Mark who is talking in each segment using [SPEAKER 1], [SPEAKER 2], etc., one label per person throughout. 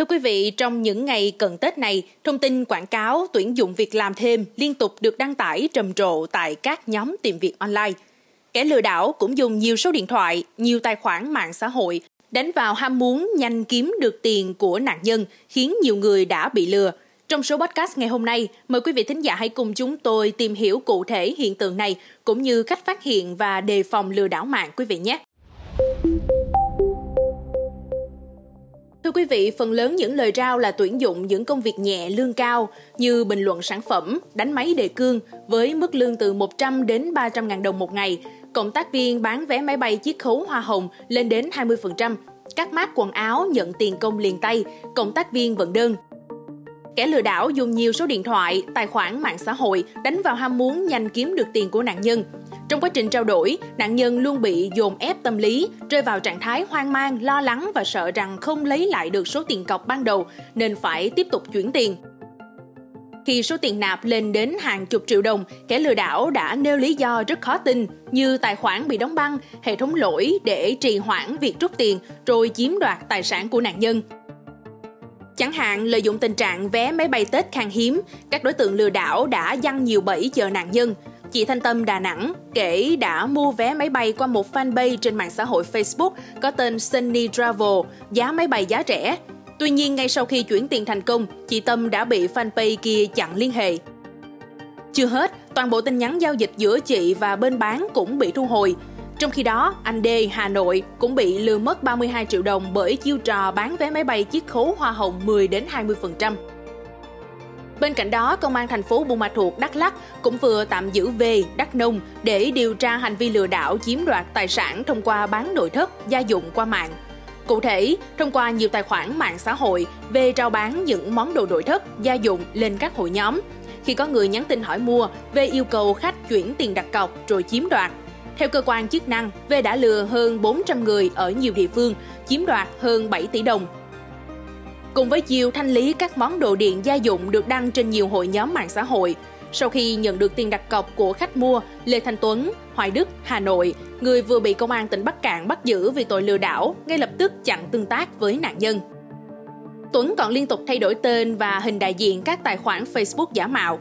[SPEAKER 1] Thưa quý vị, trong những ngày cận Tết này, thông tin quảng cáo tuyển dụng việc làm thêm liên tục được đăng tải trầm trộ tại các nhóm tìm việc online. Kẻ lừa đảo cũng dùng nhiều số điện thoại, nhiều tài khoản mạng xã hội đánh vào ham muốn nhanh kiếm được tiền của nạn nhân, khiến nhiều người đã bị lừa. Trong số podcast ngày hôm nay, mời quý vị thính giả hãy cùng chúng tôi tìm hiểu cụ thể hiện tượng này cũng như cách phát hiện và đề phòng lừa đảo mạng quý vị nhé. Thưa quý vị, phần lớn những lời rao là tuyển dụng những công việc nhẹ lương cao như bình luận sản phẩm, đánh máy đề cương với mức lương từ 100 đến 300 ngàn đồng một ngày. Cộng tác viên bán vé máy bay chiết khấu hoa hồng lên đến 20%. Các mát quần áo nhận tiền công liền tay, cộng tác viên vận đơn. Kẻ lừa đảo dùng nhiều số điện thoại, tài khoản mạng xã hội đánh vào ham muốn nhanh kiếm được tiền của nạn nhân. Trong quá trình trao đổi, nạn nhân luôn bị dồn ép tâm lý, rơi vào trạng thái hoang mang, lo lắng và sợ rằng không lấy lại được số tiền cọc ban đầu nên phải tiếp tục chuyển tiền. Khi số tiền nạp lên đến hàng chục triệu đồng, kẻ lừa đảo đã nêu lý do rất khó tin như tài khoản bị đóng băng, hệ thống lỗi để trì hoãn việc rút tiền rồi chiếm đoạt tài sản của nạn nhân. Chẳng hạn lợi dụng tình trạng vé máy bay Tết khan hiếm, các đối tượng lừa đảo đã dăng nhiều bẫy chờ nạn nhân. Chị Thanh Tâm Đà Nẵng kể đã mua vé máy bay qua một fanpage trên mạng xã hội Facebook có tên Sunny Travel, giá máy bay giá rẻ. Tuy nhiên ngay sau khi chuyển tiền thành công, chị Tâm đã bị fanpage kia chặn liên hệ. Chưa hết, toàn bộ tin nhắn giao dịch giữa chị và bên bán cũng bị thu hồi. Trong khi đó, anh D Hà Nội cũng bị lừa mất 32 triệu đồng bởi chiêu trò bán vé máy bay chiết khấu hoa hồng 10 đến 20%. Bên cạnh đó, Công an thành phố Buôn Ma Thuột, Đắk Lắk cũng vừa tạm giữ về Đắk Nông để điều tra hành vi lừa đảo chiếm đoạt tài sản thông qua bán nội thất, gia dụng qua mạng. Cụ thể, thông qua nhiều tài khoản mạng xã hội, về trao bán những món đồ nội thất, gia dụng lên các hội nhóm. Khi có người nhắn tin hỏi mua, về yêu cầu khách chuyển tiền đặt cọc rồi chiếm đoạt. Theo cơ quan chức năng, V đã lừa hơn 400 người ở nhiều địa phương, chiếm đoạt hơn 7 tỷ đồng Cùng với chiêu thanh lý các món đồ điện gia dụng được đăng trên nhiều hội nhóm mạng xã hội, sau khi nhận được tiền đặt cọc của khách mua, Lê Thanh Tuấn, Hoài Đức, Hà Nội, người vừa bị công an tỉnh Bắc Cạn bắt giữ vì tội lừa đảo, ngay lập tức chặn tương tác với nạn nhân. Tuấn còn liên tục thay đổi tên và hình đại diện các tài khoản Facebook giả mạo,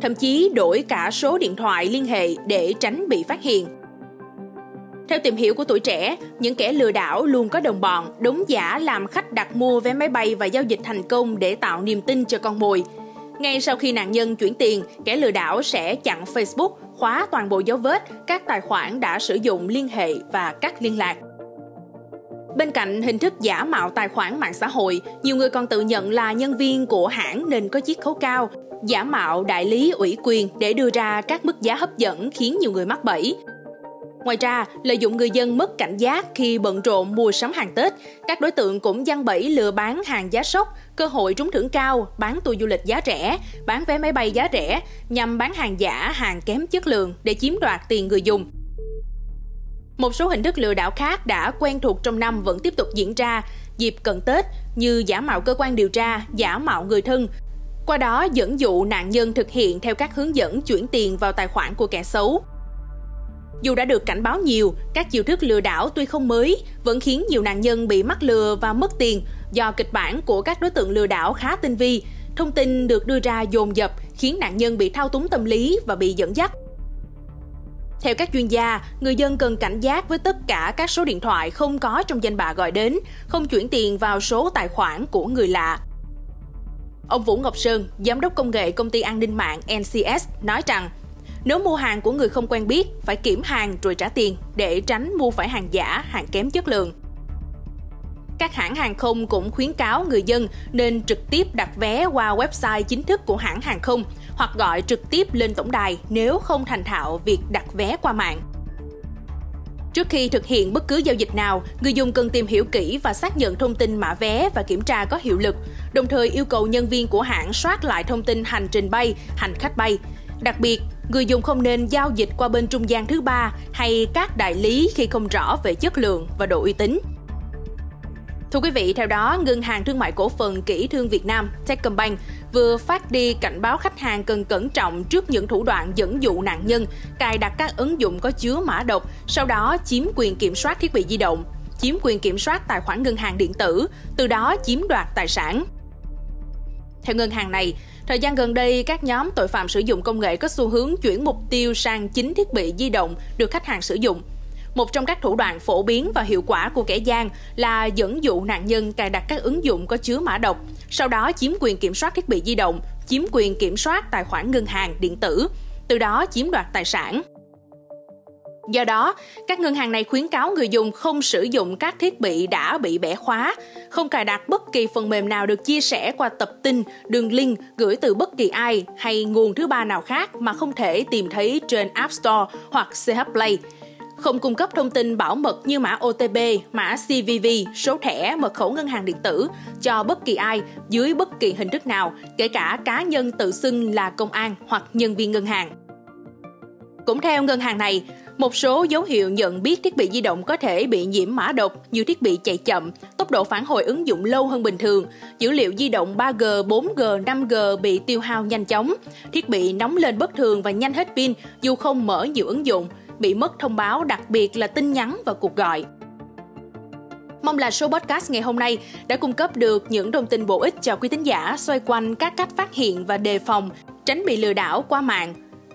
[SPEAKER 1] thậm chí đổi cả số điện thoại liên hệ để tránh bị phát hiện. Theo tìm hiểu của tuổi trẻ, những kẻ lừa đảo luôn có đồng bọn, đúng giả làm khách đặt mua vé máy bay và giao dịch thành công để tạo niềm tin cho con mồi. Ngay sau khi nạn nhân chuyển tiền, kẻ lừa đảo sẽ chặn Facebook, khóa toàn bộ dấu vết các tài khoản đã sử dụng liên hệ và cắt liên lạc. Bên cạnh hình thức giả mạo tài khoản mạng xã hội, nhiều người còn tự nhận là nhân viên của hãng nên có chiết khấu cao, giả mạo đại lý ủy quyền để đưa ra các mức giá hấp dẫn khiến nhiều người mắc bẫy. Ngoài ra, lợi dụng người dân mất cảnh giác khi bận rộn mua sắm hàng Tết, các đối tượng cũng giăng bẫy lừa bán hàng giá sốc, cơ hội trúng thưởng cao, bán tour du lịch giá rẻ, bán vé máy bay giá rẻ nhằm bán hàng giả, hàng kém chất lượng để chiếm đoạt tiền người dùng. Một số hình thức lừa đảo khác đã quen thuộc trong năm vẫn tiếp tục diễn ra dịp cận Tết như giả mạo cơ quan điều tra, giả mạo người thân, qua đó dẫn dụ nạn nhân thực hiện theo các hướng dẫn chuyển tiền vào tài khoản của kẻ xấu. Dù đã được cảnh báo nhiều, các chiêu thức lừa đảo tuy không mới, vẫn khiến nhiều nạn nhân bị mắc lừa và mất tiền do kịch bản của các đối tượng lừa đảo khá tinh vi. Thông tin được đưa ra dồn dập khiến nạn nhân bị thao túng tâm lý và bị dẫn dắt. Theo các chuyên gia, người dân cần cảnh giác với tất cả các số điện thoại không có trong danh bạ gọi đến, không chuyển tiền vào số tài khoản của người lạ. Ông Vũ Ngọc Sơn, giám đốc công nghệ công ty an ninh mạng NCS, nói rằng nếu mua hàng của người không quen biết, phải kiểm hàng rồi trả tiền để tránh mua phải hàng giả, hàng kém chất lượng. Các hãng hàng không cũng khuyến cáo người dân nên trực tiếp đặt vé qua website chính thức của hãng hàng không hoặc gọi trực tiếp lên tổng đài nếu không thành thạo việc đặt vé qua mạng. Trước khi thực hiện bất cứ giao dịch nào, người dùng cần tìm hiểu kỹ và xác nhận thông tin mã vé và kiểm tra có hiệu lực, đồng thời yêu cầu nhân viên của hãng soát lại thông tin hành trình bay, hành khách bay. Đặc biệt, người dùng không nên giao dịch qua bên trung gian thứ ba hay các đại lý khi không rõ về chất lượng và độ uy tín. Thưa quý vị, theo đó, Ngân hàng Thương mại Cổ phần Kỹ thương Việt Nam Techcombank vừa phát đi cảnh báo khách hàng cần cẩn trọng trước những thủ đoạn dẫn dụ nạn nhân cài đặt các ứng dụng có chứa mã độc, sau đó chiếm quyền kiểm soát thiết bị di động. chiếm quyền kiểm soát tài khoản ngân hàng điện tử, từ đó chiếm đoạt tài sản. Theo ngân hàng này, thời gian gần đây các nhóm tội phạm sử dụng công nghệ có xu hướng chuyển mục tiêu sang chính thiết bị di động được khách hàng sử dụng. Một trong các thủ đoạn phổ biến và hiệu quả của kẻ gian là dẫn dụ nạn nhân cài đặt các ứng dụng có chứa mã độc, sau đó chiếm quyền kiểm soát thiết bị di động, chiếm quyền kiểm soát tài khoản ngân hàng điện tử, từ đó chiếm đoạt tài sản. Do đó, các ngân hàng này khuyến cáo người dùng không sử dụng các thiết bị đã bị bẻ khóa, không cài đặt bất kỳ phần mềm nào được chia sẻ qua tập tin, đường link gửi từ bất kỳ ai hay nguồn thứ ba nào khác mà không thể tìm thấy trên App Store hoặc CH Play. Không cung cấp thông tin bảo mật như mã OTP, mã CVV, số thẻ, mật khẩu ngân hàng điện tử cho bất kỳ ai dưới bất kỳ hình thức nào, kể cả cá nhân tự xưng là công an hoặc nhân viên ngân hàng. Cũng theo ngân hàng này, một số dấu hiệu nhận biết thiết bị di động có thể bị nhiễm mã độc như thiết bị chạy chậm, tốc độ phản hồi ứng dụng lâu hơn bình thường, dữ liệu di động 3G, 4G, 5G bị tiêu hao nhanh chóng, thiết bị nóng lên bất thường và nhanh hết pin dù không mở nhiều ứng dụng, bị mất thông báo đặc biệt là tin nhắn và cuộc gọi. Mong là số podcast ngày hôm nay đã cung cấp được những thông tin bổ ích cho quý thính giả xoay quanh các cách phát hiện và đề phòng, tránh bị lừa đảo qua mạng